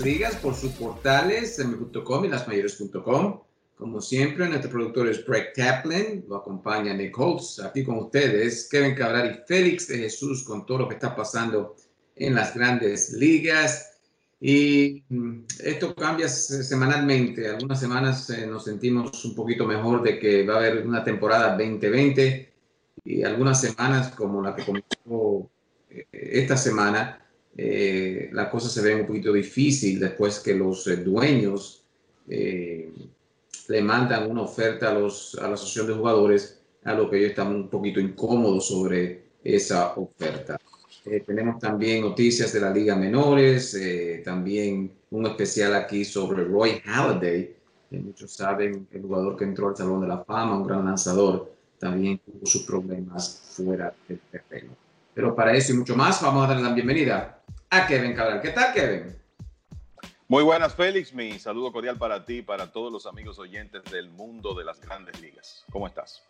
Ligas por sus portales, m.com y lasmayores.com. Como siempre, nuestro productor es Greg Taplin, lo acompaña Nick Holtz, aquí con ustedes, Kevin Cabral y Félix de Jesús con todo lo que está pasando en las grandes ligas. Y mm, esto cambia semanalmente. Algunas semanas eh, nos sentimos un poquito mejor de que va a haber una temporada 2020 y algunas semanas como la que comenzó eh, esta semana eh, la cosa se ve un poquito difícil después que los eh, dueños eh, le mandan una oferta a, los, a la asociación de jugadores, a lo que ellos están un poquito incómodos sobre esa oferta. tenemos también noticias de la Liga Menores, también un especial aquí sobre Roy Halladay, que muchos saben, el jugador que entró al Salón de la Fama, un gran lanzador, también tuvo sus problemas fuera del terreno. Pero para eso y mucho más, vamos a darle la bienvenida a Kevin Cabral. ¿Qué tal, Kevin? Muy buenas, Félix. Mi saludo cordial para ti y para todos los amigos oyentes del mundo de las grandes ligas. ¿Cómo estás?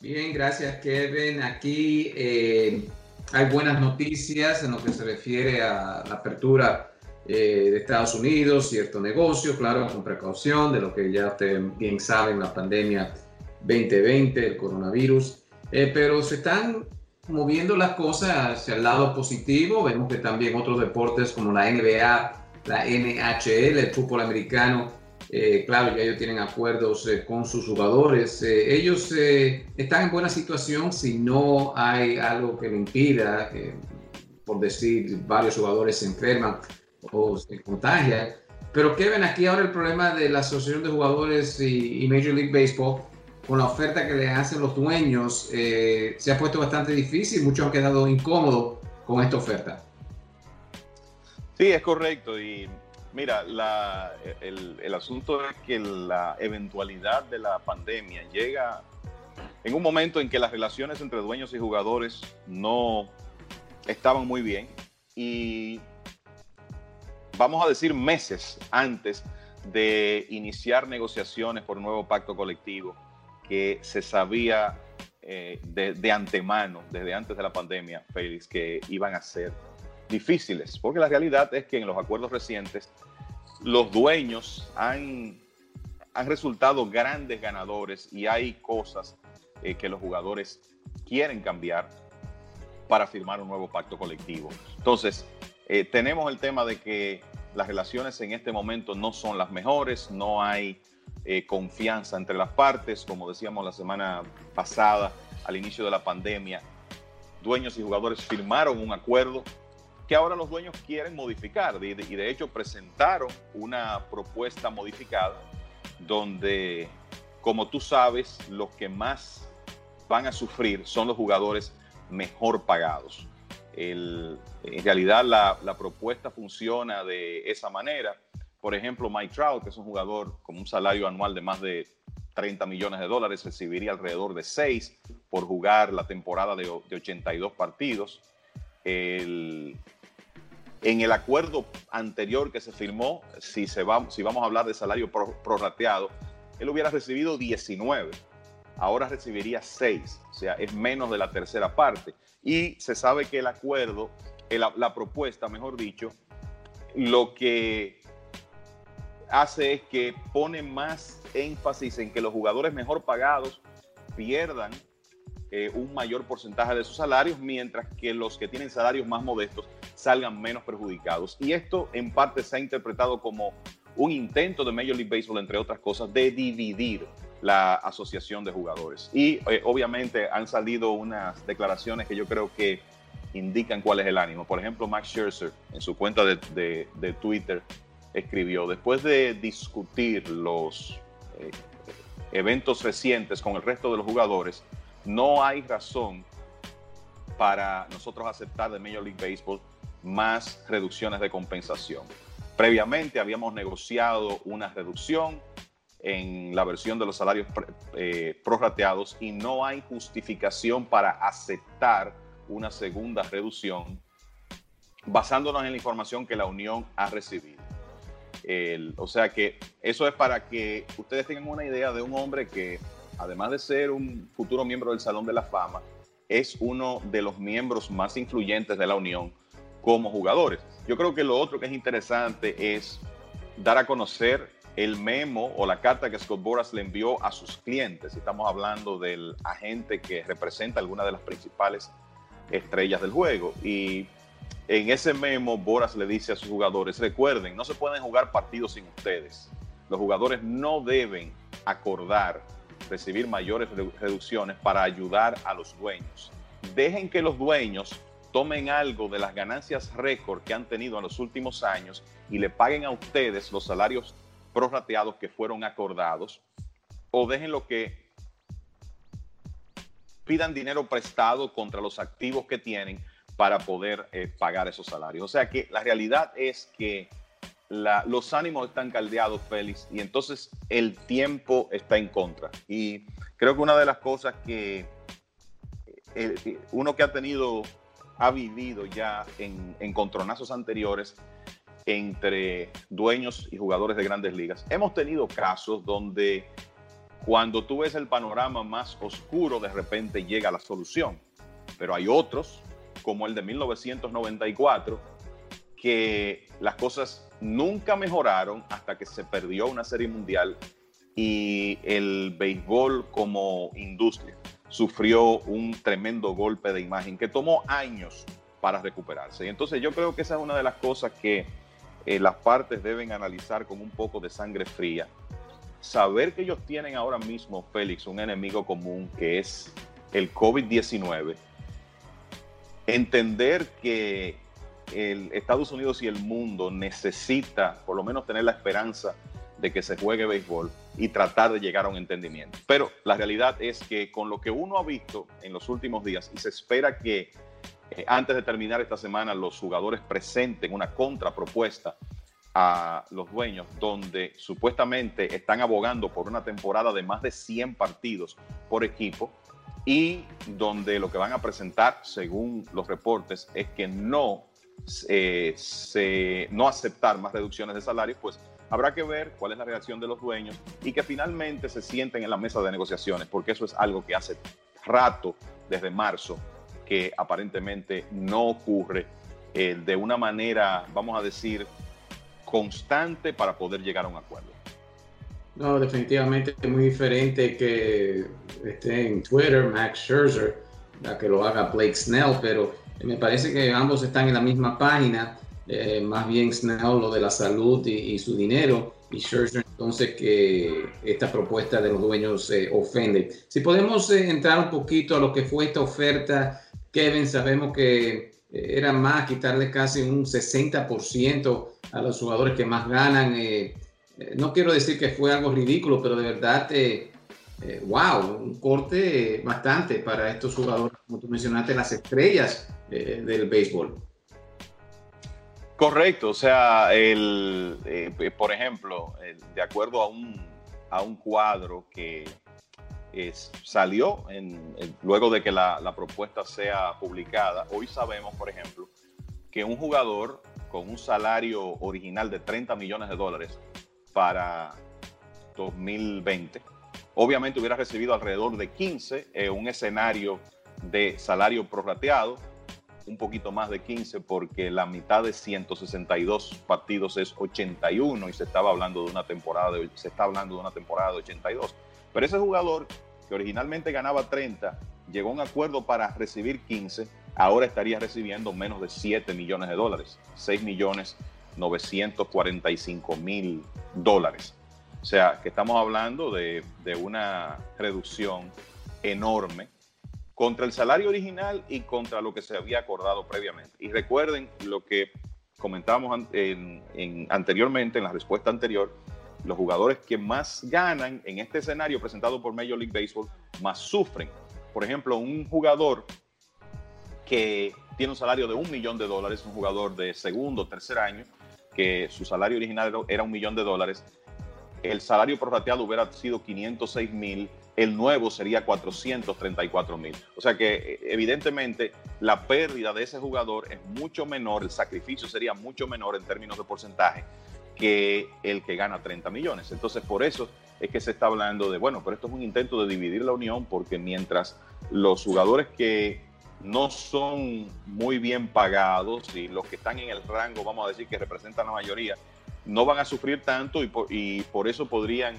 Bien, gracias, Kevin. Aquí eh, hay buenas noticias en lo que se refiere a la apertura eh, de Estados Unidos, cierto negocio, claro, con precaución de lo que ya ustedes bien saben, la pandemia 2020, el coronavirus. Eh, pero se están moviendo las cosas hacia el lado positivo. Vemos que también otros deportes como la NBA, la NHL, el fútbol americano, eh, claro, ya ellos tienen acuerdos eh, con sus jugadores. Eh, ellos están en buena situación si no hay algo que lo impida, por decir, varios jugadores se enferman o se contagian. Pero Kevin, aquí ahora el problema de la Asociación de Jugadores y Major League Baseball con la oferta que le hacen los dueños, eh, se ha puesto bastante difícil, muchos han quedado incómodos con esta oferta. Sí, es correcto. Y mira, el, el, asunto es que la eventualidad de la pandemia llega en un momento en que las relaciones entre dueños y jugadores no estaban muy bien y vamos a decir meses antes de iniciar negociaciones por un nuevo pacto colectivo que se sabía eh, de, antemano, desde antes de la pandemia, Félix, que iban a ser difíciles, porque la realidad es que en los acuerdos recientes los dueños han, han resultado grandes ganadores y hay cosas eh, que los jugadores quieren cambiar para firmar un nuevo pacto colectivo. Entonces, eh, tenemos el tema de que las relaciones en este momento no son las mejores, no hay eh, confianza entre las partes, como decíamos la semana pasada al inicio de la pandemia. Dueños y jugadores firmaron un acuerdo que ahora los dueños quieren modificar y de, hecho presentaron una propuesta modificada donde, como tú sabes, los que más van a sufrir son los jugadores mejor pagados. en realidad la, la propuesta funciona de esa manera por ejemplo, Mike Trout, que es un jugador con un salario anual de más de 30 millones de dólares, recibiría alrededor de 6 por jugar la temporada de, 82 partidos. en el acuerdo anterior que se firmó, si, se va, si vamos a hablar de salario prorrateado, él hubiera recibido 19. Ahora recibiría 6, o sea, es menos de la tercera parte. Y se sabe que el acuerdo, la propuesta, mejor dicho, lo que hace es que pone más énfasis en que los jugadores mejor pagados pierdan eh, un mayor porcentaje de sus salarios, mientras que los que tienen salarios más modestos salgan menos perjudicados. Y esto en parte se ha interpretado como un intento de Major League Baseball, entre otras cosas, de dividir la asociación de jugadores. Y eh, obviamente han salido unas declaraciones que yo creo que indican cuál es el ánimo. Por ejemplo, Max Scherzer en su cuenta de, de, Twitter escribió, después de discutir los eh, eventos recientes con el resto de los jugadores, no hay razón para nosotros aceptar de Major League Baseball más reducciones de compensación. Previamente habíamos negociado una reducción en la versión de los salarios eh, prorrateados y no hay justificación para aceptar una segunda reducción basándonos en la información que la Unión ha recibido. O sea que eso es para que ustedes tengan una idea de un hombre que, además de ser un futuro miembro del Salón de la Fama, es uno de los miembros más influyentes de la Unión como jugadores. Yo creo que lo otro que es interesante es dar a conocer el memo o la carta que Scott Boras le envió a sus clientes. Estamos hablando del agente que representa alguna de las principales estrellas del juego. Y en ese memo, Boras le dice a sus jugadores, recuerden, no se pueden jugar partidos sin ustedes. Los jugadores no deben acordar recibir mayores reducciones para ayudar a los dueños. Dejen que los dueños tomen algo de las ganancias récord que han tenido en los últimos años y le paguen a ustedes los salarios prorrateados que fueron acordados o dejen lo que pidan dinero prestado contra los activos que tienen para poder eh, pagar esos salarios. O sea que la realidad es que los ánimos están caldeados, Félix, y entonces el tiempo está en contra. Y creo que una de las cosas que eh, uno que ha tenido, ha vivido ya en encontronazos anteriores, entre dueños y jugadores de grandes ligas. Hemos tenido casos donde cuando tú ves el panorama más oscuro, de repente llega la solución. Pero hay otros, como el de 1994, que las cosas nunca mejoraron hasta que se perdió una serie mundial y el béisbol como industria sufrió un tremendo golpe de imagen que tomó años para recuperarse. Y entonces yo creo que esa es una de las cosas que eh, las partes deben analizar con un poco de sangre fría. Saber que ellos tienen ahora mismo, Félix, un enemigo común que es el COVID-19. Entender que Estados Unidos y el mundo necesita por lo menos tener la esperanza de que se juegue béisbol y tratar de llegar a un entendimiento. Pero la realidad es que con lo que uno ha visto en los últimos días y se espera que eh, antes de terminar esta semana, los jugadores presenten una contrapropuesta a los dueños donde supuestamente están abogando por una temporada de más de 100 partidos por equipo y donde lo que van a presentar, según los reportes, es que no, eh, se, no aceptar más reducciones de salarios, pues habrá que ver cuál es la reacción de los dueños y que finalmente se sienten en la mesa de negociaciones, porque eso es algo que hace rato, desde marzo, que aparentemente no ocurre eh, de una manera, vamos a decir, constante para poder llegar a un acuerdo. No, definitivamente es muy diferente que esté en Twitter Max Scherzer, la que lo haga Blake Snell, pero me parece que ambos están en la misma página, eh, más bien Snell lo de la salud y, su dinero, y Scherzer entonces que esta propuesta de los dueños eh, ofende. Si podemos entrar un poquito a lo que fue esta oferta Kevin, sabemos que eh, era más quitarle casi un 60% a los jugadores que más ganan. Eh, eh, no quiero decir que fue algo ridículo, pero de verdad, wow, un corte bastante para estos jugadores, como tú mencionaste, las estrellas del béisbol. Correcto, o sea, el, por ejemplo, de acuerdo a un, a un cuadro que salió luego de que la, propuesta sea publicada. Hoy sabemos, por ejemplo, que un jugador con un salario original de 30 millones de dólares para 2020, obviamente hubiera recibido alrededor de 15 en un escenario de salario prorrateado, un poquito más de 15 porque la mitad de 162 partidos es 81 y se estaba hablando de una temporada de, se está hablando de una temporada de 82. Pero ese jugador que originalmente ganaba 30, llegó a un acuerdo para recibir 15, ahora estaría recibiendo menos de 7 millones de dólares, 6 millones 945 mil dólares. O sea, que estamos hablando de, de, una reducción enorme contra el salario original y contra lo que se había acordado previamente. Y recuerden lo que comentábamos en, en, anteriormente, en la respuesta anterior, los jugadores que más ganan en este escenario presentado por Major League Baseball más sufren. Por ejemplo, un jugador que tiene un salario de un millón de dólares, un jugador de segundo o tercer año, que su salario original era un millón de dólares, el salario prorrateado hubiera sido 506 mil, el nuevo sería 434 mil. O sea que eh, evidentemente la pérdida de ese jugador es mucho menor, el sacrificio sería mucho menor en términos de porcentaje que el que gana 30 millones. Entonces por eso es que se está hablando de, bueno, pero esto es un intento de dividir la unión porque mientras los jugadores que no son muy bien pagados y los que están en el rango, vamos a decir, que representan la mayoría, no van a sufrir tanto y por, eso podrían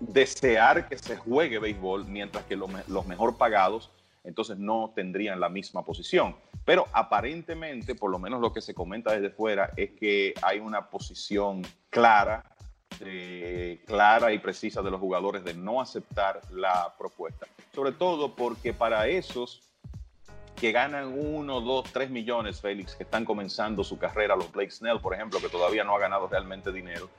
desear que se juegue béisbol, mientras que los, los mejor pagados entonces no tendrían la misma posición. Pero aparentemente, por lo menos lo que se comenta desde fuera, es que hay una posición clara clara y precisa de los jugadores de no aceptar la propuesta. Sobre todo porque para esos que ganan uno, dos, tres millones, Félix, que están comenzando su carrera, los Blake Snell, por ejemplo, que todavía no ha ganado realmente dinero,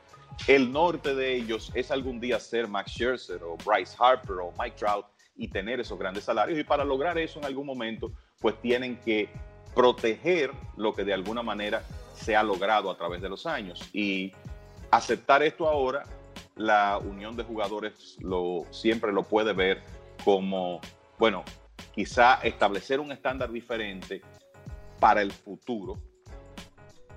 el norte de ellos es algún día ser Max Scherzer o Bryce Harper o Mike Trout y tener esos grandes salarios. Y para lograr eso en algún momento, pues tienen que proteger lo que de alguna manera se ha logrado a través de los años. Y aceptar esto ahora, la unión de jugadores lo, siempre lo puede ver como, bueno, quizá establecer un estándar diferente para el futuro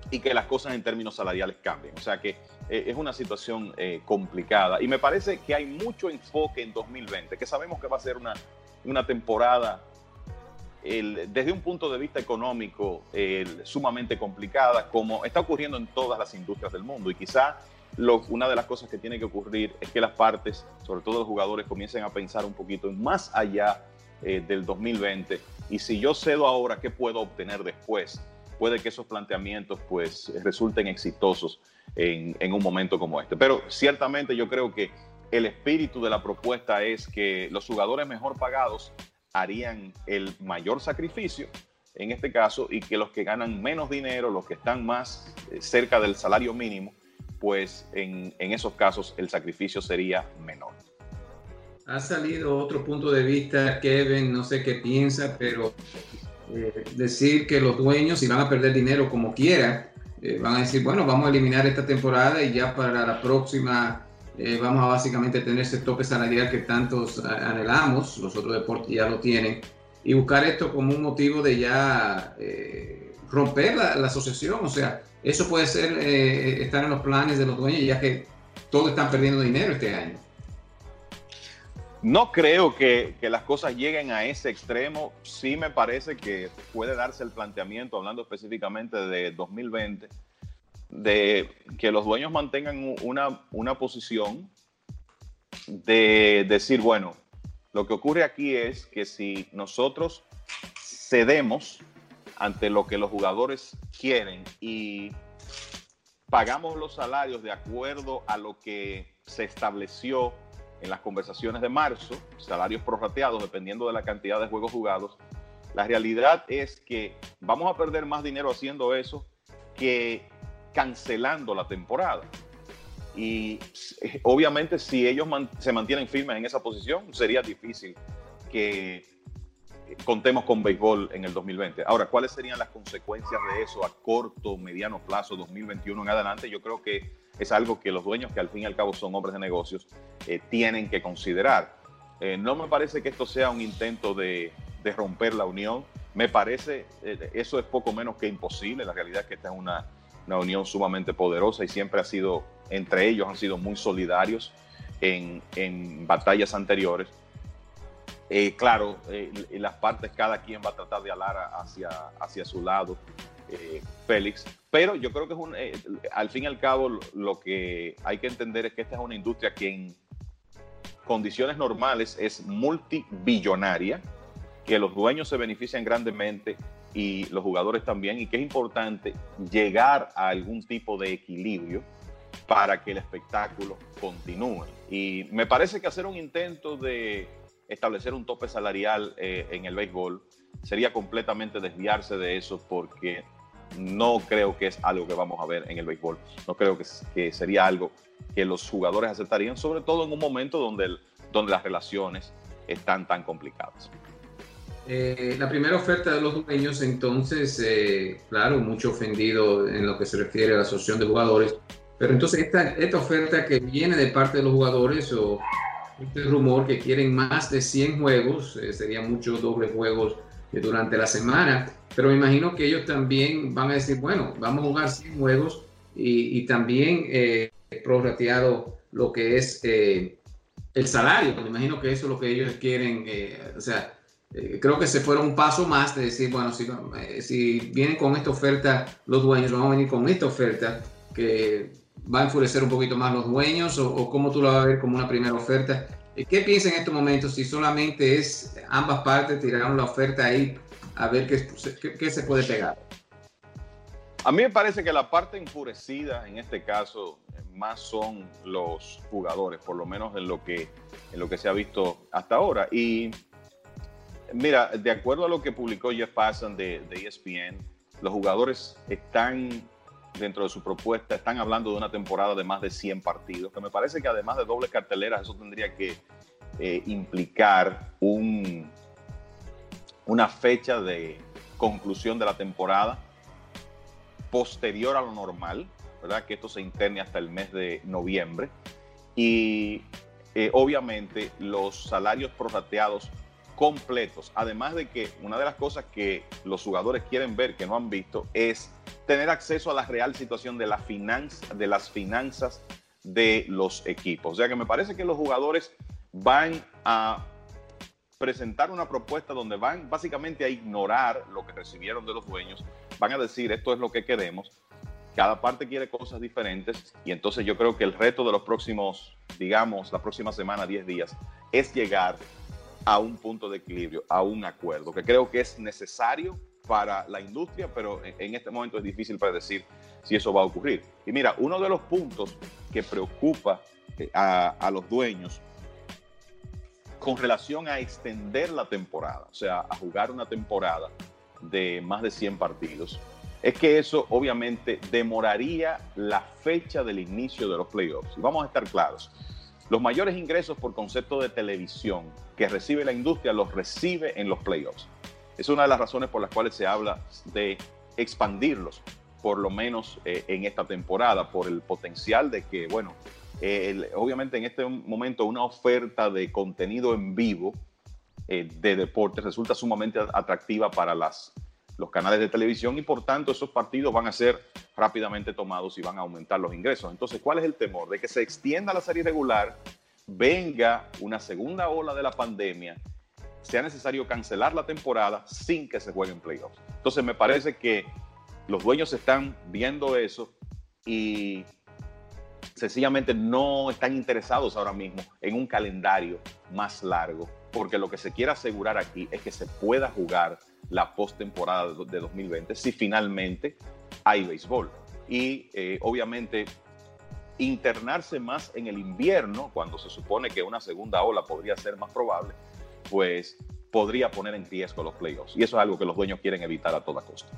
y que las cosas en términos salariales cambien. O sea que eh, es una situación eh, complicada y me parece que hay mucho enfoque en 2020, que sabemos que va a ser una, una temporada desde un punto de vista económico sumamente complicada, como está ocurriendo en todas las industrias del mundo. Y quizá una de las cosas que tiene que ocurrir es que las partes, sobre todo los jugadores, comiencen a pensar un poquito más allá eh, del 2020. Y si yo cedo ahora, ¿qué puedo obtener después? Puede que esos planteamientos pues resulten exitosos en, en un momento como este. Pero ciertamente yo creo que el espíritu de la propuesta es que los jugadores mejor pagados harían el mayor sacrificio en este caso y que los que ganan menos dinero, los que están más eh, cerca del salario mínimo, pues en, esos casos el sacrificio sería menor. Ha salido otro punto de vista, Kevin, no sé qué piensa, pero eh, decir que los dueños, si van a perder dinero como quiera, eh, van a decir, bueno, vamos a eliminar esta temporada y ya para la próxima vamos a básicamente tener ese tope salarial que tantos anhelamos, los otros deportes ya lo tienen, y buscar esto como un motivo de ya eh, romper la, asociación. O sea, eso puede ser eh, estar en los planes de los dueños, ya que todos están perdiendo dinero este año. No creo que, que, las cosas lleguen a ese extremo. Sí me parece que puede darse el planteamiento, hablando específicamente de 2020, de que los dueños mantengan una, una posición de decir, bueno, lo que ocurre aquí es que si nosotros cedemos ante lo que los jugadores quieren y pagamos los salarios de acuerdo a lo que se estableció en las conversaciones de marzo, salarios prorrateados dependiendo de la cantidad de juegos jugados, la realidad es que vamos a perder más dinero haciendo eso que cancelando la temporada. Y eh, obviamente si ellos se mantienen firmes en esa posición, sería difícil que contemos con béisbol en el 2020. Ahora, ¿cuáles serían las consecuencias de eso a corto, mediano plazo, 2021 en adelante? Yo creo que es algo que los dueños, que al fin y al cabo son hombres de negocios, eh, tienen que considerar. Eh, no me parece que esto sea un intento de, de romper la unión. Me parece, eso es poco menos que imposible. La realidad es que esta es una, una unión sumamente poderosa y siempre ha sido entre ellos han sido muy solidarios en, batallas anteriores. Eh, claro, eh, las partes, cada quien va a tratar de alar hacia, hacia su lado, eh, Félix, pero yo creo que es un, al fin y al cabo lo que hay que entender es que esta es una industria que en condiciones normales es multibillonaria que los dueños se benefician grandemente y los jugadores también, y que es importante llegar a algún tipo de equilibrio para que el espectáculo continúe. Y me parece que hacer un intento de establecer un tope salarial eh, en el béisbol sería completamente desviarse de eso porque no creo que es algo que vamos a ver en el béisbol. No creo que, sería algo que los jugadores aceptarían, sobre todo en un momento donde, donde las relaciones están tan complicadas. Eh, la primera oferta de los dueños, entonces, eh, claro, mucho ofendido en lo que se refiere a la asociación de jugadores, pero entonces esta, esta oferta que viene de parte de los jugadores o este rumor que quieren más de 100 juegos, eh, serían muchos dobles juegos durante la semana, pero me imagino que ellos también van a decir, bueno, vamos a jugar 100 juegos y, y también eh, prorrateado lo que es el salario, me imagino que eso es lo que ellos quieren, o sea, eh, creo que se fueron un paso más de decir, bueno, si, eh, si vienen con esta oferta los dueños, vamos a venir con esta oferta que va a enfurecer un poquito más los dueños o, cómo tú lo vas a ver como una primera oferta. Eh, ¿Qué piensas en estos momentos si solamente es ambas partes tiraron la oferta ahí a ver qué, qué, se puede pegar? A mí me parece que la parte enfurecida en este caso más son los jugadores, por lo menos en lo que, en lo que se ha visto hasta ahora. Y Mira, de acuerdo a lo que publicó Jeff Passan de, ESPN, los jugadores están dentro de su propuesta, están hablando de una temporada de más de 100 partidos, que me parece que además de dobles carteleras, eso tendría que eh, implicar un, una fecha de conclusión de la temporada posterior a lo normal, ¿verdad? Que esto se interne hasta el mes de noviembre. Y eh, obviamente los salarios prorrateados completos. Además de que una de las cosas que los jugadores quieren ver, que no han visto, es tener acceso a la real situación de, de las finanzas de los equipos. O sea que me parece que los jugadores van a presentar una propuesta donde van básicamente a ignorar lo que recibieron de los dueños, van a decir esto es lo que queremos, cada parte quiere cosas diferentes y entonces yo creo que el reto de los próximos, digamos, la próxima semana, 10 días, es llegar a un punto de equilibrio, a un acuerdo, que creo que es necesario para la industria, pero en este momento es difícil predecir si eso va a ocurrir. Y mira, uno de los puntos que preocupa eh, a, los dueños con relación a extender la temporada, o sea, a jugar una temporada de más de 100 partidos, es que eso obviamente demoraría la fecha del inicio de los playoffs. Y vamos a estar claros, los mayores ingresos por concepto de televisión que recibe la industria los recibe en los playoffs. Es una de las razones por las cuales se habla de expandirlos, por lo menos eh, en esta temporada, por el potencial de que, bueno, obviamente en este momento una oferta de contenido en vivo eh, de deporte resulta sumamente atractiva para las los canales de televisión y por tanto esos partidos van a ser rápidamente tomados y van a aumentar los ingresos. Entonces, ¿cuál es el temor? De que se extienda la serie regular, venga una segunda ola de la pandemia, sea necesario cancelar la temporada sin que se jueguen playoffs. Entonces, me parece que los dueños están viendo eso y sencillamente no están interesados ahora mismo en un calendario más largo, porque lo que se quiere asegurar aquí es que se pueda jugar la postemporada de 2020 si finalmente hay béisbol. Y eh, obviamente internarse más en el invierno, cuando se supone que una segunda ola podría ser más probable, pues podría poner en riesgo los playoffs. Y eso es algo que los dueños quieren evitar a toda costa.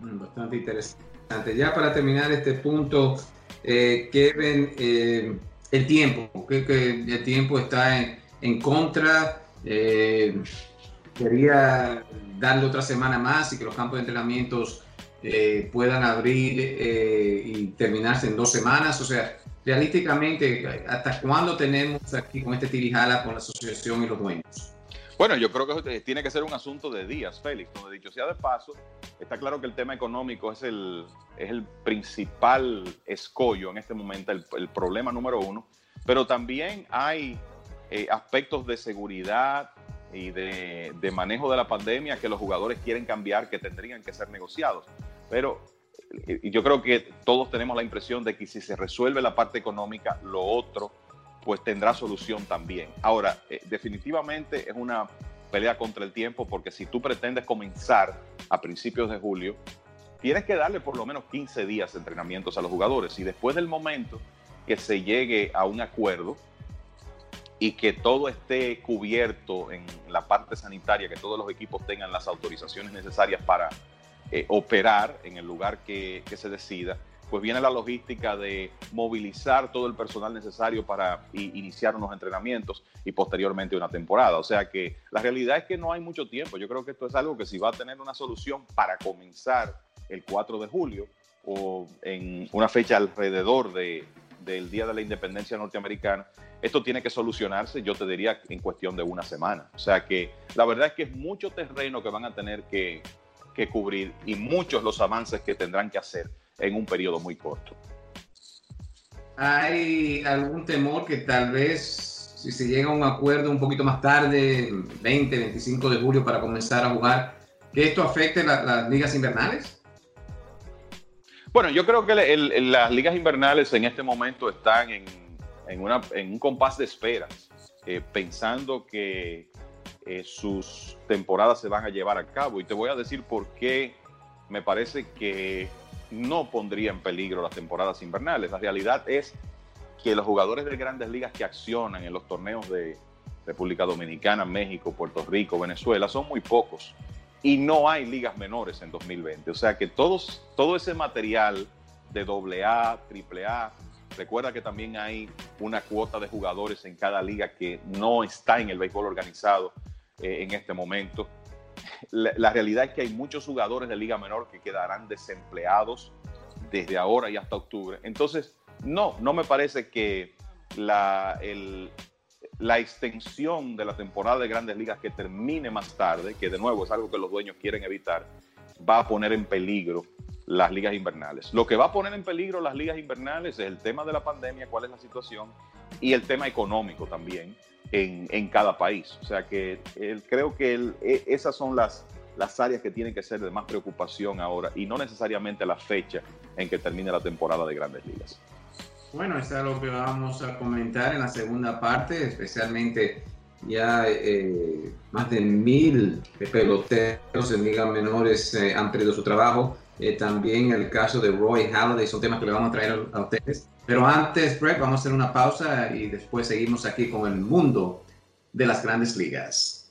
Bastante interesante. Ya para terminar este punto, eh, Kevin, eh, el tiempo, que, el tiempo está en, contra. Quería darle otra semana más y que los campos de entrenamientos eh, puedan abrir eh, y terminarse en dos semanas. O sea, realísticamente, ¿hasta cuándo tenemos aquí con este tirijala con la asociación y los dueños? Bueno, yo creo que tiene que ser un asunto de días, Félix. Como dicho sea de paso, está claro que el tema económico es el, es el principal escollo en este momento, el, el problema número uno, pero también hay eh, aspectos de seguridad, y de, manejo de la pandemia que los jugadores quieren cambiar, que tendrían que ser negociados. Pero eh, yo creo que todos tenemos la impresión de que si se resuelve la parte económica, lo otro pues tendrá solución también. Ahora, eh, definitivamente es una pelea contra el tiempo, porque si tú pretendes comenzar a principios de julio, tienes que darle por lo menos 15 días de entrenamientos a los jugadores y después del momento que se llegue a un acuerdo y que todo esté cubierto en la parte sanitaria, que todos los equipos tengan las autorizaciones necesarias para eh, operar en el lugar que, que, se decida, pues viene la logística de movilizar todo el personal necesario para iniciar unos entrenamientos y posteriormente una temporada. O sea que la realidad es que no hay mucho tiempo. Yo creo que esto es algo que si va a tener una solución para comenzar el 4 de julio o en una fecha alrededor de, del Día de la Independencia Norteamericana, esto tiene que solucionarse, yo te diría, en cuestión de una semana. O sea que la verdad es que es mucho terreno que van a tener que, que cubrir y muchos los avances que tendrán que hacer en un periodo muy corto. ¿Hay algún temor que tal vez si se llega a un acuerdo un poquito más tarde, 20, 25 de julio, para comenzar a jugar, que esto afecte las ligas invernales? Bueno, yo creo que las ligas invernales en este momento están en, un compás de espera, eh, pensando que eh, sus temporadas se van a llevar a cabo. Y te voy a decir por qué me parece que no pondría en peligro las temporadas invernales. La realidad es que los jugadores de grandes ligas que accionan en los torneos de República Dominicana, México, Puerto Rico, Venezuela son muy pocos y no hay ligas menores en 2020. O sea que todos, todo ese material de AA, AAA, recuerda que también hay una cuota de jugadores en cada liga que no está en el béisbol organizado eh, en este momento. La, realidad es que hay muchos jugadores de liga menor que quedarán desempleados desde ahora y hasta octubre. Entonces, no, no me parece que la, el, la extensión de la temporada de grandes ligas que termine más tarde, que de nuevo es algo que los dueños quieren evitar, va a poner en peligro las ligas invernales. Lo que va a poner en peligro las ligas invernales es el tema de la pandemia, cuál es la situación, y el tema económico también en, cada país. O sea que creo que e, esas son las, las áreas que tienen que ser de más preocupación ahora y no necesariamente la fecha en que termine la temporada de grandes ligas. Bueno, eso es lo que vamos a comentar en la segunda parte, especialmente ya eh, más de mil peloteros en ligas menores eh, han perdido su trabajo. Eh, también el caso de Roy Halladay son temas que le vamos a traer a, ustedes. Pero antes, Brett, vamos a hacer una pausa y después seguimos aquí con el mundo de las grandes ligas.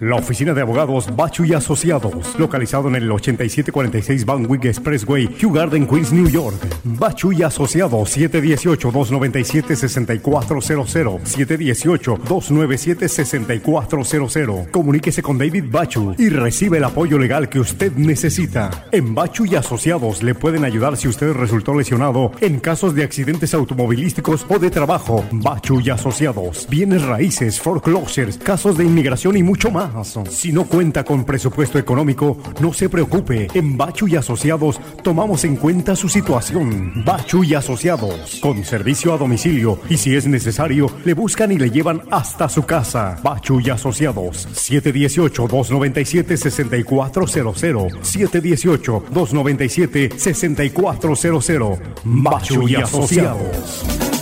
La oficina de abogados Bachu y Asociados, localizado en el 8746 Van Wyck Expressway, Kew Garden, Queens, New York. Bachu y Asociados, 718-297-6400, 718-297-6400. Comuníquese con David Bachu y recibe el apoyo legal que usted necesita. En Bachu y Asociados le pueden ayudar si usted resultó lesionado en casos de accidentes automovilísticos o de trabajo. Bachu y Asociados, bienes raíces, foreclosures, casos de inmigración y mucho más. Si no cuenta con presupuesto económico, no se preocupe. En Bachu y Asociados tomamos en cuenta su situación. Bachu y Asociados, con servicio a domicilio y si es necesario, le buscan y le llevan hasta su casa. Bachu y Asociados, 718-297-6400. 718-297-6400. Bachu y Asociados.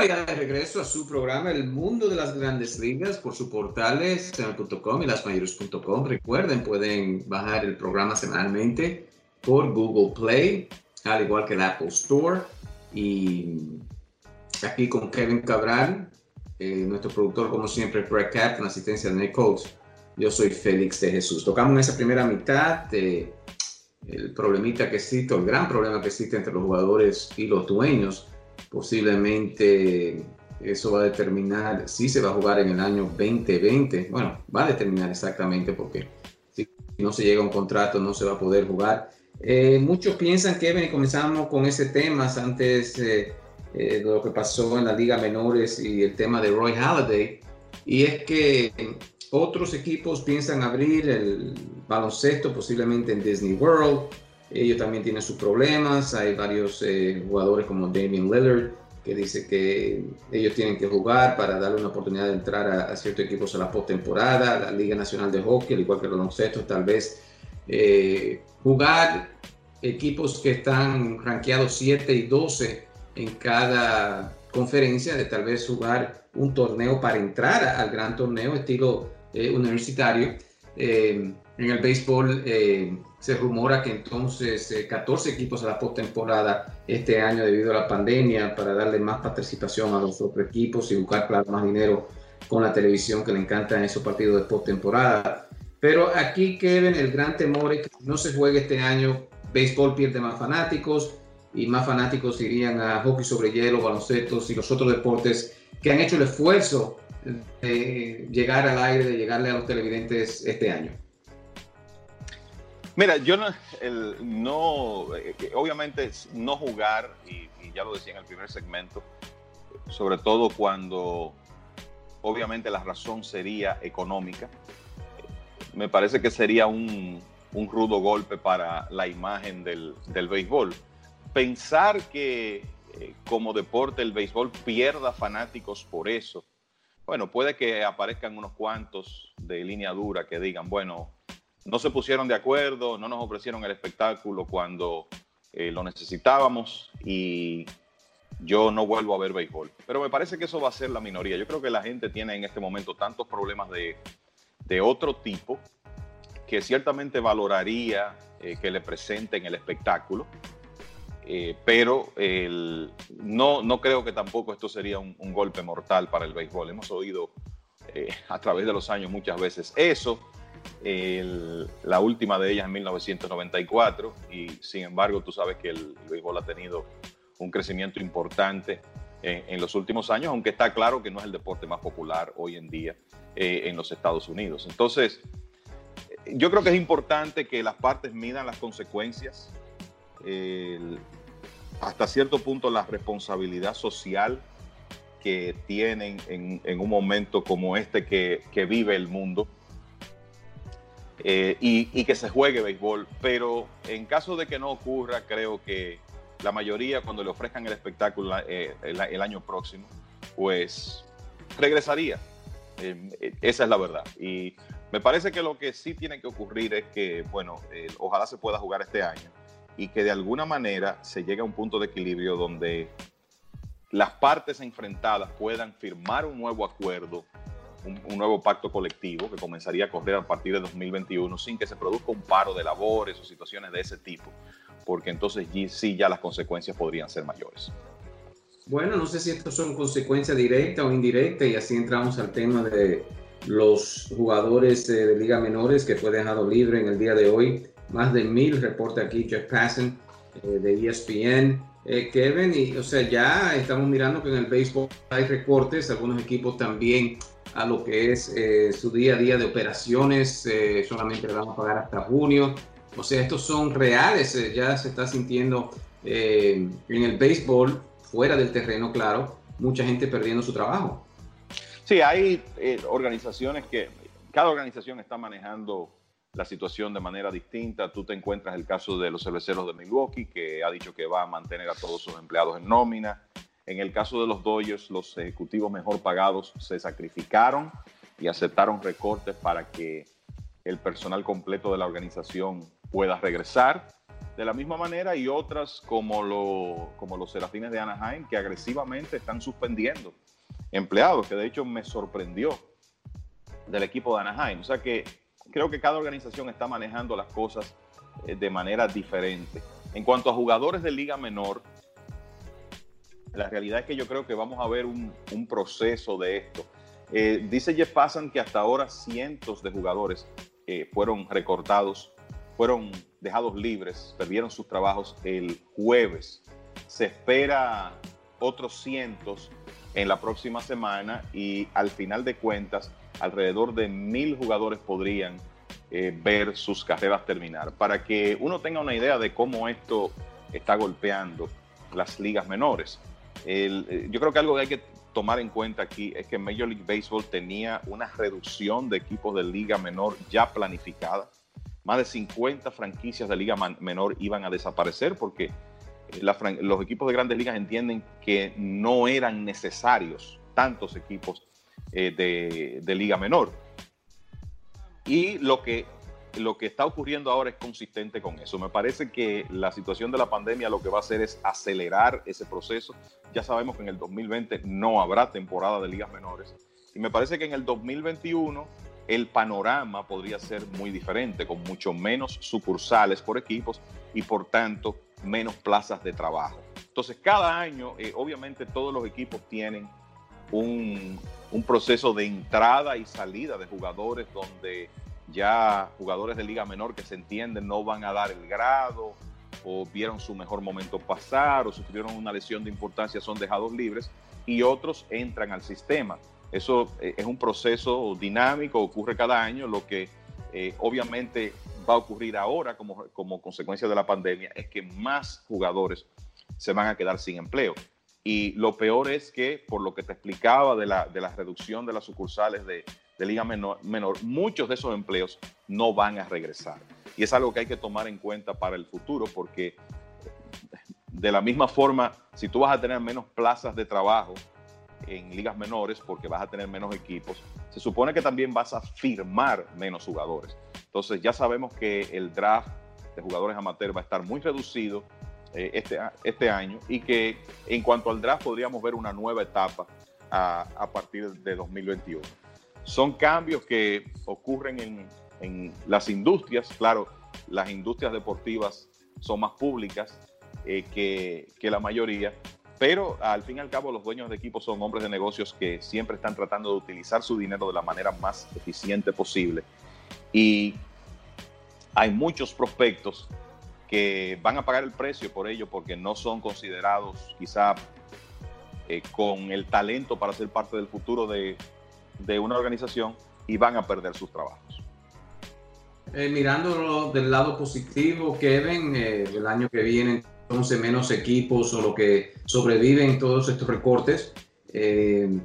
Bueno, ya de regreso a su programa El Mundo de las Grandes Ligas por sus portales semanal.com y lasmayores.com. Recuerden, pueden bajar el programa semanalmente por Google Play, al igual que el Apple Store. Y aquí con Kevin Cabral, eh, nuestro productor, como siempre, Brett Cat, con asistencia de Nick Coates. Yo soy Félix de Jesús. Tocamos en esa primera mitad de el problemita que existe, el gran problema que existe entre los jugadores y los dueños Posiblemente eso va a determinar si se va a jugar en el año 2020. Bueno, va a determinar exactamente porque si no se llega a un contrato no se va a poder jugar. Eh, muchos piensan que y comenzamos con ese tema antes eh, eh, de lo que pasó en la Liga Menores y el tema de Roy Halladay. y es que otros equipos piensan abrir el baloncesto posiblemente en Disney World. Ellos también tienen sus problemas. Hay varios eh, jugadores como Damian Lillard que dice que ellos tienen que jugar para darle una oportunidad de entrar a, ciertos equipos a la postemporada. La Liga Nacional de Hockey, al igual que el baloncesto, tal vez eh, jugar equipos que están rankeados 7 y 12 en cada conferencia, de tal vez jugar un torneo para entrar al gran torneo estilo eh, universitario. En el béisbol se rumora que entonces 14 equipos a la postemporada este año debido a la pandemia para darle más participación a los otros equipos y buscar claro, más dinero con la televisión que le encantan esos partidos de postemporada. Pero aquí, Kevin, el gran temor es que no se juegue este año, béisbol pierde más fanáticos y más fanáticos irían a hockey sobre hielo, baloncesto y los otros deportes que han hecho el esfuerzo de llegar al aire, de llegarle a los televidentes este año? Mira, yo no, no eh, obviamente no jugar, y, ya lo decía en el primer segmento, sobre todo cuando obviamente la razón sería económica, me parece que sería un, rudo golpe para la imagen del, del béisbol. Pensar que eh, como deporte el béisbol pierda fanáticos por eso, bueno, puede que aparezcan unos cuantos de línea dura que digan, bueno, no se pusieron de acuerdo, no nos ofrecieron el espectáculo cuando eh, lo necesitábamos y yo no vuelvo a ver béisbol. Pero me parece que eso va a ser la minoría. Yo creo que la gente tiene en este momento tantos problemas de, otro tipo que ciertamente valoraría eh, que le presenten el espectáculo eh, pero no, no creo que tampoco esto sería un, golpe mortal para el béisbol. Hemos oído a través de los años muchas veces eso. La última de ellas en 1994 y sin embargo tú sabes que el, béisbol ha tenido un crecimiento importante en, los últimos años, aunque está claro que no es el deporte más popular hoy en día eh, en los Estados Unidos. Entonces, yo creo que es importante que las partes midan las consecuencias. El, hasta cierto punto la responsabilidad social que tienen en, un momento como este que, vive el mundo eh, y, que se juegue béisbol. Pero en caso de que no ocurra, creo que la mayoría cuando le ofrezcan el espectáculo eh, el, año próximo, pues regresaría. Eh, esa es la verdad. Y me parece que lo que sí tiene que ocurrir es que, bueno, ojalá se pueda jugar este año y que de alguna manera se llegue a un punto de equilibrio donde las partes enfrentadas puedan firmar un nuevo acuerdo, un, nuevo pacto colectivo que comenzaría a correr a partir de 2021 sin que se produzca un paro de labores o situaciones de ese tipo, porque entonces sí ya las consecuencias podrían ser mayores. Bueno, no sé si esto son consecuencias directas o indirectas y así entramos al tema de los jugadores de liga menores que fue dejado libre en el día de hoy más de mil, reporta aquí Jeff Passan eh, de ESPN. Eh, Kevin, y o sea, ya estamos mirando que en el béisbol hay recortes, algunos equipos también a lo que es eh, su día a día de operaciones, solamente le vamos a pagar hasta junio. O sea, estos son reales, ya se está sintiendo en el béisbol, fuera del terreno, claro, mucha gente perdiendo su trabajo. Sí, hay organizaciones que, cada organización está manejando la situación de manera distinta. Tú te encuentras el caso de los cerveceros de Milwaukee, que ha dicho que va a mantener a todos sus empleados en nómina. En el caso de los Dodgers, los ejecutivos mejor pagados se sacrificaron y aceptaron recortes para que el personal completo de la organización pueda regresar. De la misma manera, y otras como, lo, como los Serafines de Anaheim, que agresivamente están suspendiendo empleados, que de hecho me sorprendió del equipo de Anaheim. O sea que creo que cada organización está manejando las cosas eh, de manera diferente. En cuanto a jugadores de liga menor, la realidad es que yo creo que vamos a ver un, proceso de esto. Eh, dice Jeff Passan que hasta ahora cientos de jugadores eh, fueron recortados, fueron dejados libres, perdieron sus trabajos el jueves. Se espera otros cientos en la próxima semana y al final de cuentas alrededor de mil jugadores podrían eh, ver sus carreras terminar. Para que uno tenga una idea de cómo esto está golpeando las ligas menores. Eh, yo creo que algo que hay que tomar en cuenta aquí es que Major League Baseball tenía una reducción de equipos de liga menor ya planificada. Más de 50 franquicias de liga menor iban a desaparecer porque eh, los equipos de grandes ligas entienden que no eran necesarios tantos equipos eh, de, de liga menor. Y lo que lo que está ocurriendo ahora es consistente con eso. Me parece que la situación de la pandemia lo que va a hacer es acelerar ese proceso. Ya sabemos que en el 2020 no habrá temporada de ligas menores. Y me parece que en el 2021 el panorama podría ser muy diferente, con mucho menos sucursales por equipos y por tanto menos plazas de trabajo. Entonces, cada año, eh, obviamente, todos los equipos tienen un, un proceso de entrada y salida de jugadores donde ya jugadores de liga menor que se entienden no van a dar el grado o vieron su mejor momento pasar o sufrieron una lesión de importancia son dejados libres y otros entran al sistema. Eso eh, es un proceso dinámico, ocurre cada año, lo que eh, obviamente va a ocurrir ahora como, como consecuencia de la pandemia es que más jugadores se van a quedar sin empleo. Y lo peor es que, por lo que te explicaba de la, de la reducción de las sucursales de, de liga menor, muchos de esos empleos no van a regresar. Y es algo que hay que tomar en cuenta para el futuro porque de la misma forma, si tú vas a tener menos plazas de trabajo en ligas menores porque vas a tener menos equipos, se supone que también vas a firmar menos jugadores. Entonces ya sabemos que el draft de jugadores amateur va a estar muy reducido eh, este, este año y que en cuanto al draft podríamos ver una nueva etapa a partir de 2021 son cambios que ocurren en, las industrias. Claro, las industrias deportivas son más públicas eh, que, la mayoría, pero al fin y al cabo los dueños de equipos son hombres de negocios que siempre están tratando de utilizar su dinero de la manera más eficiente posible. Y hay muchos prospectos que van a pagar el precio por ello porque no son considerados quizá eh, con el talento para ser parte del futuro de, de una organización y van a perder sus trabajos. Eh, mirándolo del lado positivo, Kevin, eh, el año que viene entonces menos equipos o lo que sobreviven todos estos recortes, eh,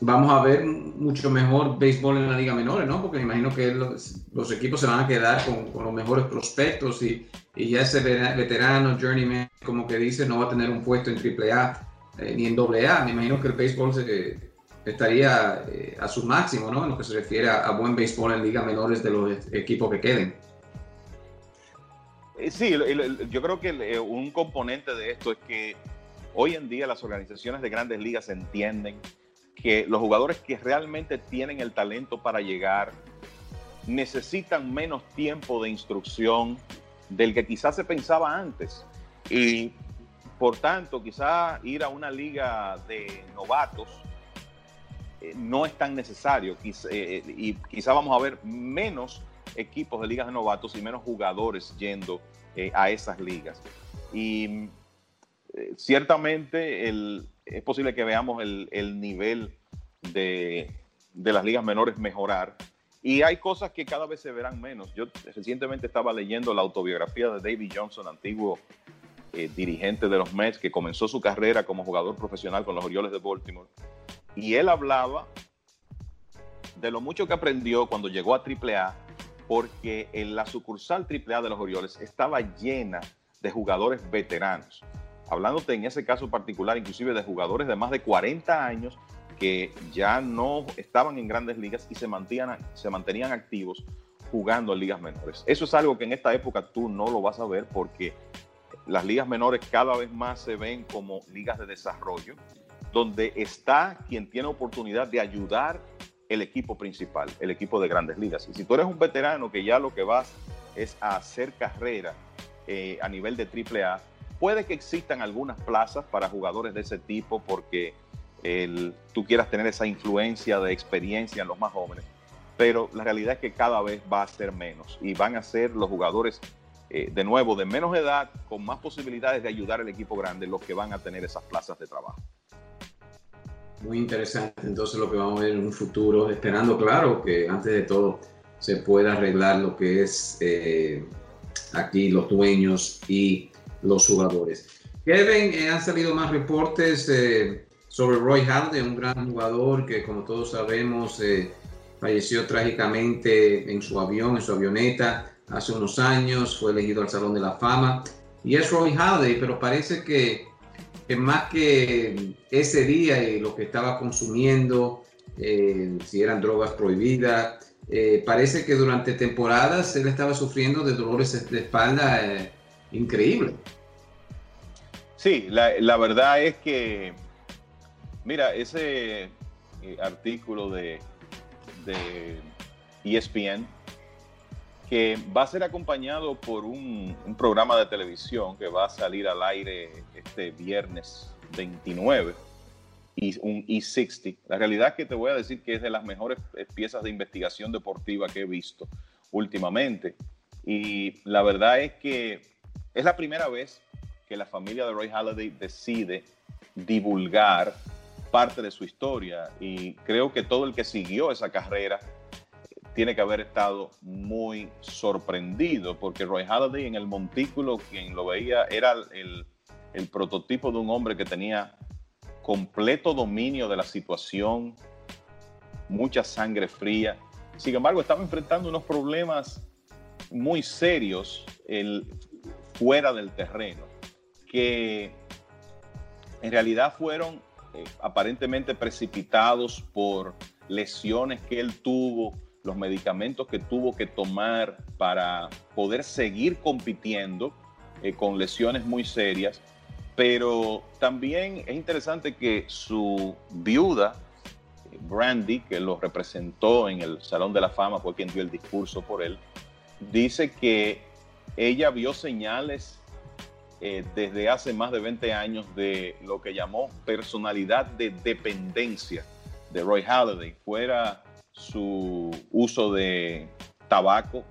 vamos a ver mucho mejor béisbol en la liga menor, ¿no? Porque me imagino que los, equipos se van a quedar con, los mejores prospectos y, y, ya ese veterano, journeyman, como que dice, no va a tener un puesto en AAA eh, ni en AA. Me imagino que el béisbol se, estaría eh, a su máximo, ¿no? En lo que se refiere a, buen béisbol en ligas menores de los equipos que queden. Eh, sí, yo creo que eh, un componente de esto es que hoy en día las organizaciones de grandes ligas entienden que los jugadores que realmente tienen el talento para llegar necesitan menos tiempo de instrucción del que quizás se pensaba antes. Y por tanto, quizá ir a una liga de novatos no es tan necesario eh, y quizá vamos a ver menos equipos de ligas de novatos y menos jugadores yendo eh, a esas ligas. Y ciertamente es posible que veamos el, nivel de, las ligas menores mejorar. Y hay cosas que cada vez se verán menos. Yo recientemente estaba leyendo la autobiografía de David Johnson, antiguo dirigente de los Mets, que comenzó su carrera como jugador profesional con los Orioles de Baltimore y él hablaba de lo mucho que aprendió cuando llegó a AAA, porque en la sucursal AAA de los Orioles estaba llena de jugadores veteranos. Hablándote en ese caso particular, inclusive de jugadores de más de 40 años que ya no estaban en grandes ligas y se mantenían, se mantenían activos jugando en ligas menores. Eso es algo que en esta época tú no lo vas a ver porque las ligas menores cada vez más se ven como ligas de desarrollo donde está quien tiene oportunidad de ayudar el equipo principal, el equipo de grandes ligas. Y si tú eres un veterano que ya lo que vas es a hacer carrera eh, a nivel de AAA, puede que existan algunas plazas para jugadores de ese tipo porque tú quieras tener esa influencia de experiencia en los más jóvenes, pero la realidad es que cada vez va a ser menos y van a ser los jugadores eh, de nuevo de menos edad con más posibilidades de ayudar al equipo grande los que van a tener esas plazas de trabajo muy interesante entonces lo que vamos a ver en un futuro, esperando, claro, que antes de todo se pueda arreglar lo que es eh, aquí los dueños y los jugadores. Kevin, eh, han salido más reportes sobre Roy Halladay, un gran jugador que como todos sabemos eh, falleció trágicamente en su avión, en su avioneta hace unos años, fue elegido al Salón de la Fama. Y es Roy Halladay, pero parece que, que más que ese día y lo que estaba consumiendo, eh, si eran drogas prohibidas, eh, parece que durante temporadas él estaba sufriendo de dolores de espalda eh, increíbles. Sí, la, la, verdad es que Mira, ese eh, artículo de, de, ESPN, que va a ser acompañado por un, programa de televisión que va a salir al aire este viernes 29 y un E60. La realidad es que te voy a decir que es de las mejores eh, piezas de investigación deportiva que he visto últimamente. Y la verdad es que es la primera vez que la familia de Roy Halladay decide divulgar parte de su historia y creo que todo el que siguió esa carrera tiene que haber estado muy sorprendido porque Roy Halladay en el montículo, quien lo veía, era el, prototipo de un hombre que tenía completo dominio de la situación, mucha sangre fría. Sin embargo, estaba enfrentando unos problemas muy serios fuera del terreno, que en realidad fueron eh, aparentemente precipitados por lesiones que él tuvo, los medicamentos que tuvo que tomar para poder seguir compitiendo eh, con lesiones muy serias. Pero también es interesante que su viuda, Brandy, que lo representó en el Salón de la Fama, fue quien dio el discurso por él, dice que ella vio señales eh, desde hace más de 20 años de lo que llamó personalidad de dependencia de Roy Halladay, fuera su uso de tabaco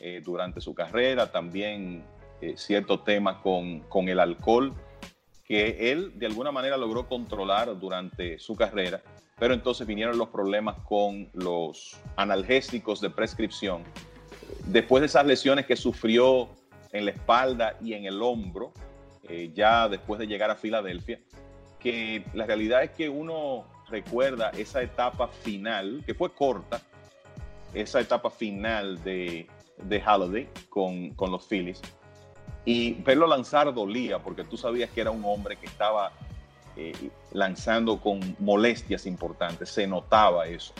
eh, durante su carrera, también eh, ciertos temas con, con el alcohol, que él de alguna manera logró controlar durante su carrera, pero entonces vinieron los problemas con los analgésicos de prescripción. Después de esas lesiones que sufrió en la espalda y en el hombro, eh, ya después de llegar a Filadelfia, que la realidad es que uno recuerda esa etapa final, que fue corta, esa etapa final de, de Halliday con, con los Phillies, y verlo lanzar dolía, porque tú sabías que era un hombre que estaba eh, lanzando con molestias importantes, se notaba eso.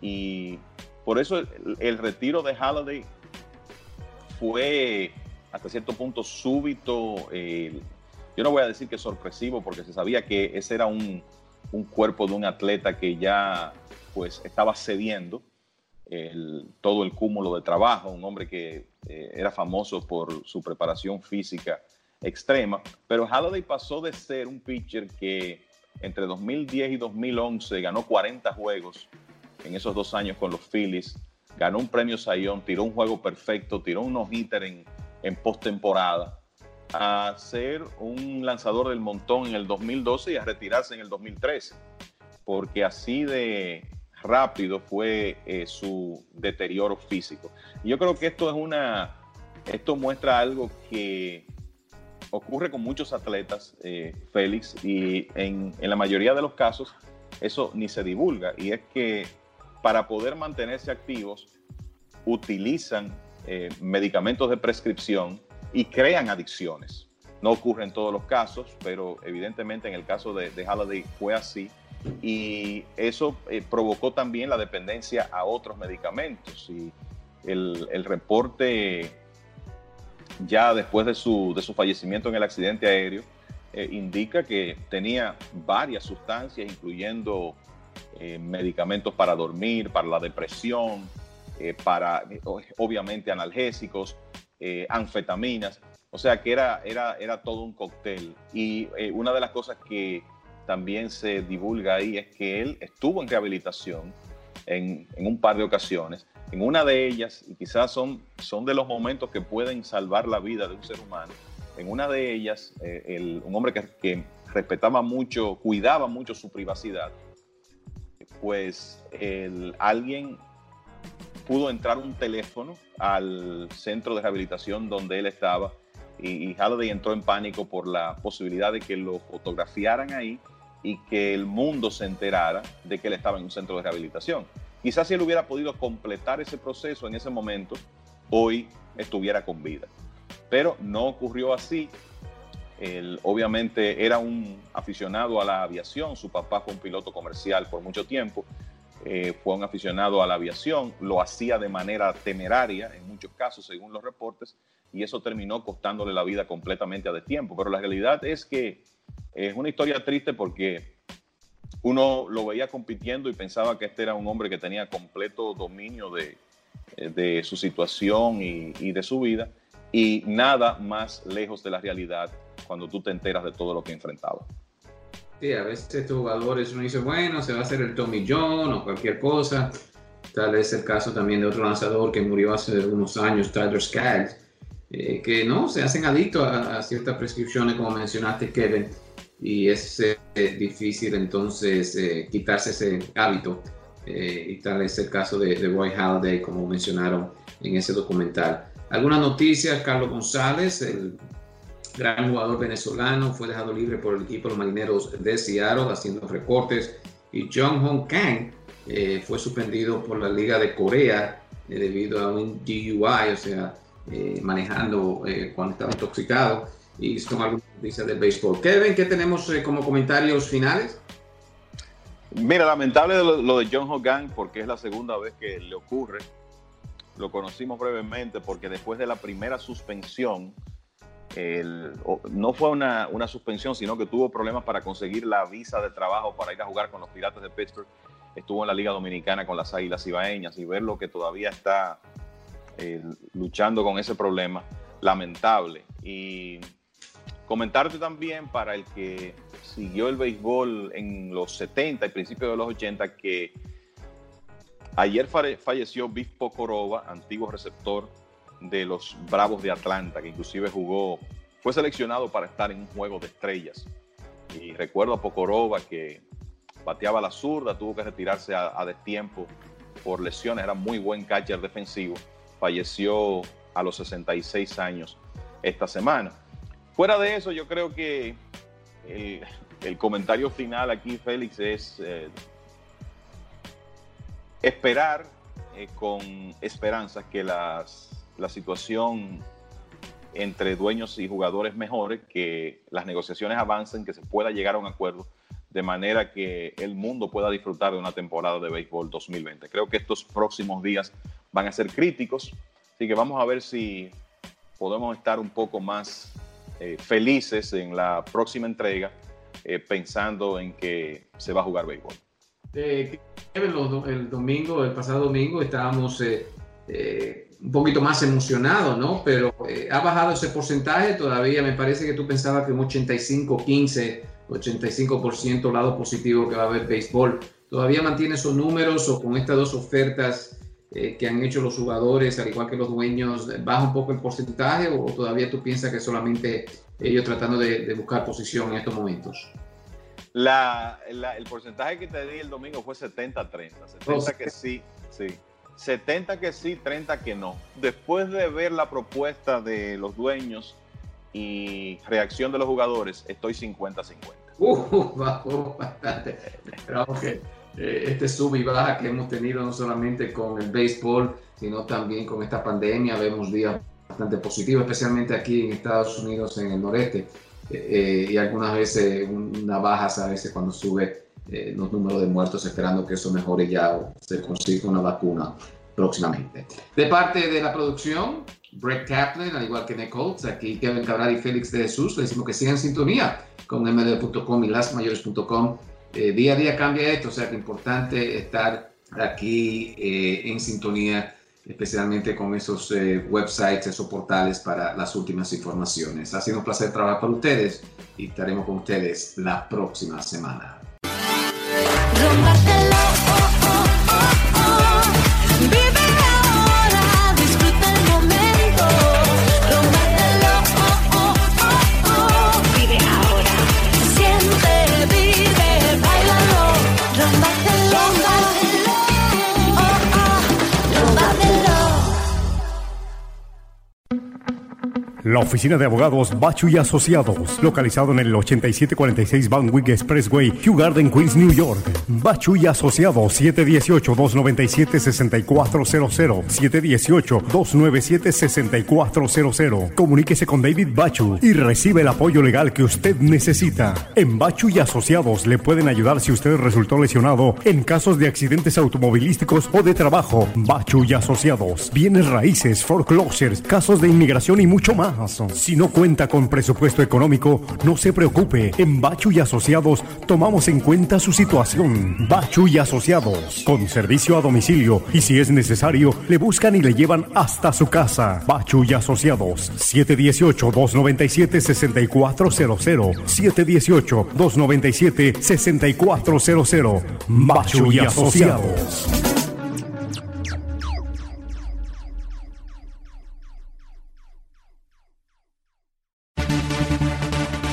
Y por eso el, retiro de Halliday fue hasta cierto punto súbito. Eh, yo no voy a decir que sorpresivo, porque se sabía que ese era un, cuerpo de un atleta que ya pues estaba cediendo todo el cúmulo de trabajo, un hombre que eh, era famoso por su preparación física extrema, pero Halliday pasó de ser un pitcher que entre 2010 y 2011 ganó 40 juegos en esos dos años con los Phillies, ganó un premio Sayón, tiró un juego perfecto, tiró un no-hitter en, en postemporada a ser un lanzador del montón en el 2012 y a retirarse en el 2013, porque así de rápido fue eh, su deterioro físico. Yo creo que esto es una, esto muestra algo que ocurre con muchos atletas, eh, Félix, y en, en la mayoría de los casos eso ni se divulga, y es que para poder mantenerse activos utilizan eh, medicamentos de prescripción y crean adicciones. No ocurre en todos los casos, pero evidentemente en el caso de, de fue así. Y eso eh, provocó también la dependencia a otros medicamentos. Y el, el reporte ya después de su, de su, fallecimiento en el accidente aéreo eh, indica que tenía varias sustancias, incluyendo medicamentos para dormir, para la depresión, eh, para, obviamente, analgésicos, eh, anfetaminas. O sea que era, era, era todo un cóctel. Y eh, una de las cosas que también se divulga ahí es que él estuvo en rehabilitación en, en un par de ocasiones. En una de ellas, y quizás son, son de los momentos que pueden salvar la vida de un ser humano, en una de ellas, el, un hombre que, que, respetaba mucho, cuidaba mucho su privacidad, pues alguien pudo entrar un teléfono al centro de rehabilitación donde él estaba y, Halliday entró en pánico por la posibilidad de que lo fotografiaran ahí y que el mundo se enterara de que él estaba en un centro de rehabilitación. Quizás si él hubiera podido completar ese proceso en ese momento, hoy estuviera con vida. Pero no ocurrió así. Él obviamente era un aficionado a la aviación, su papá fue un piloto comercial por mucho tiempo, eh, fue un aficionado a la aviación, lo hacía de manera temeraria en muchos casos, según los reportes, y eso terminó costándole la vida completamente a destiempo. Pero la realidad es que es una historia triste porque uno lo veía compitiendo y pensaba que este era un hombre que tenía completo dominio de, de su situación y de su vida, y nada más lejos de la realidad cuando tú te enteras de todo lo que enfrentaba. A veces estos jugadores uno dice, bueno, se va a hacer el Tommy John o cualquier cosa. Tal vez el caso también de otro lanzador que murió hace unos años, Tyler Skaggs, eh, que no, se hacen adictos a, ciertas prescripciones, como mencionaste, Kevin, y es eh, difícil entonces eh, quitarse ese hábito. y tal vez el caso de, de Roy Halladay, como mencionaron en ese documental. Algunas noticias, Carlos González, el gran jugador venezolano, fue dejado libre por el equipo de los marineros de Seattle haciendo recortes. Y Jung Hong Kang eh, fue suspendido por la Liga de Corea eh, debido a un DUI, o sea, eh, manejando cuando estaba intoxicado. Y son algunas noticias del béisbol. Kevin, ¿qué tenemos como comentarios finales? Mira, lamentable lo, de John Hogan porque es la segunda vez que le ocurre. Lo conocimos brevemente porque después de la primera suspensión, no fue una, suspensión, sino que tuvo problemas para conseguir la visa de trabajo para ir a jugar con los Piratas de Pittsburgh. Estuvo en la Liga Dominicana con las Águilas Ibaeñas y verlo que todavía está eh, luchando con ese problema, lamentable. Y comentarte también para el que siguió el béisbol en los 70 y principios de los 80 que ayer falleció Biff Pocorova, antiguo receptor de los Bravos de Atlanta, que inclusive jugó, fue seleccionado para estar en un juego de estrellas. Y recuerdo a Pocorova que bateaba la zurda, tuvo que retirarse a, destiempo por lesiones, era muy buen catcher defensivo, falleció a los 66 años esta semana. Fuera de eso, yo creo que el, comentario final aquí, Félix, es eh, esperar eh, con esperanza que las la situación entre dueños y jugadores mejore, que las negociaciones avancen, que se pueda llegar a un acuerdo de manera que el mundo pueda disfrutar de una temporada de béisbol 2020. Creo que estos próximos días van a ser críticos, así que vamos a ver si podemos estar un poco más eh, felices en la próxima entrega, eh, pensando en que se va a jugar béisbol. Eh, el domingo, el pasado domingo, estábamos un poquito más emocionado, ¿no? Pero eh, ha bajado ese porcentaje todavía. Me parece que tú pensabas que un 85, 15, 85% lado positivo que va a haber béisbol. ¿Todavía mantiene esos números o con estas dos ofertas eh, que han hecho los jugadores, al igual que los dueños, baja un poco el porcentaje o todavía tú piensas que solamente ellos tratando de, buscar posición en estos momentos? el porcentaje que te di el domingo fue 70-30. 70 que sí, sí. 70 que sí, 30 que no. Después de ver la propuesta de los dueños y reacción de los jugadores, estoy 50-50. Uh, bajó bastante. Esperamos que eh, este sub y baja que hemos tenido no solamente con el béisbol, sino también con esta pandemia, vemos días bastante positivos, especialmente aquí en Estados Unidos, en el noreste, eh, eh, y algunas veces una baja a veces cuando sube eh, los números de muertos, esperando que eso mejore ya o se consiga una vacuna próximamente. De parte de la producción, Brett Kaplan, al igual que Nick Holtz, aquí Kevin Cabral y Félix de Jesús, le decimos que sigan en sintonía con md.com y lasmayores.com. Eh, día a día cambia esto, o sea que importante estar aquí eh, en sintonía, especialmente con esos websites, esos portales para las últimas informaciones. Ha sido un placer trabajar con ustedes y estaremos con ustedes la próxima semana. Rómpatelo, oh, oh, oh, La oficina de abogados Bachu y Asociados, localizado en el 8746 Van Wyck Expressway, Kew Garden, Queens, New York. Bachu y Asociados 718-297-6400. 718-297-6400. Comuníquese con David Bachu y recibe el apoyo legal que usted necesita. En Bachu y Asociados le pueden ayudar si usted resultó lesionado en casos de accidentes automovilísticos o de trabajo. Bachu y Asociados. Bienes raíces, foreclosures, casos de inmigración y mucho más. Si no cuenta con presupuesto económico, no se preocupe. En Bachu y Asociados tomamos en cuenta su situación. Bachu y Asociados. Con servicio a domicilio y si es necesario, le buscan y le llevan hasta su casa. Bachu y Asociados. 718-297-6400. 718-297-6400. Bachu y Asociados.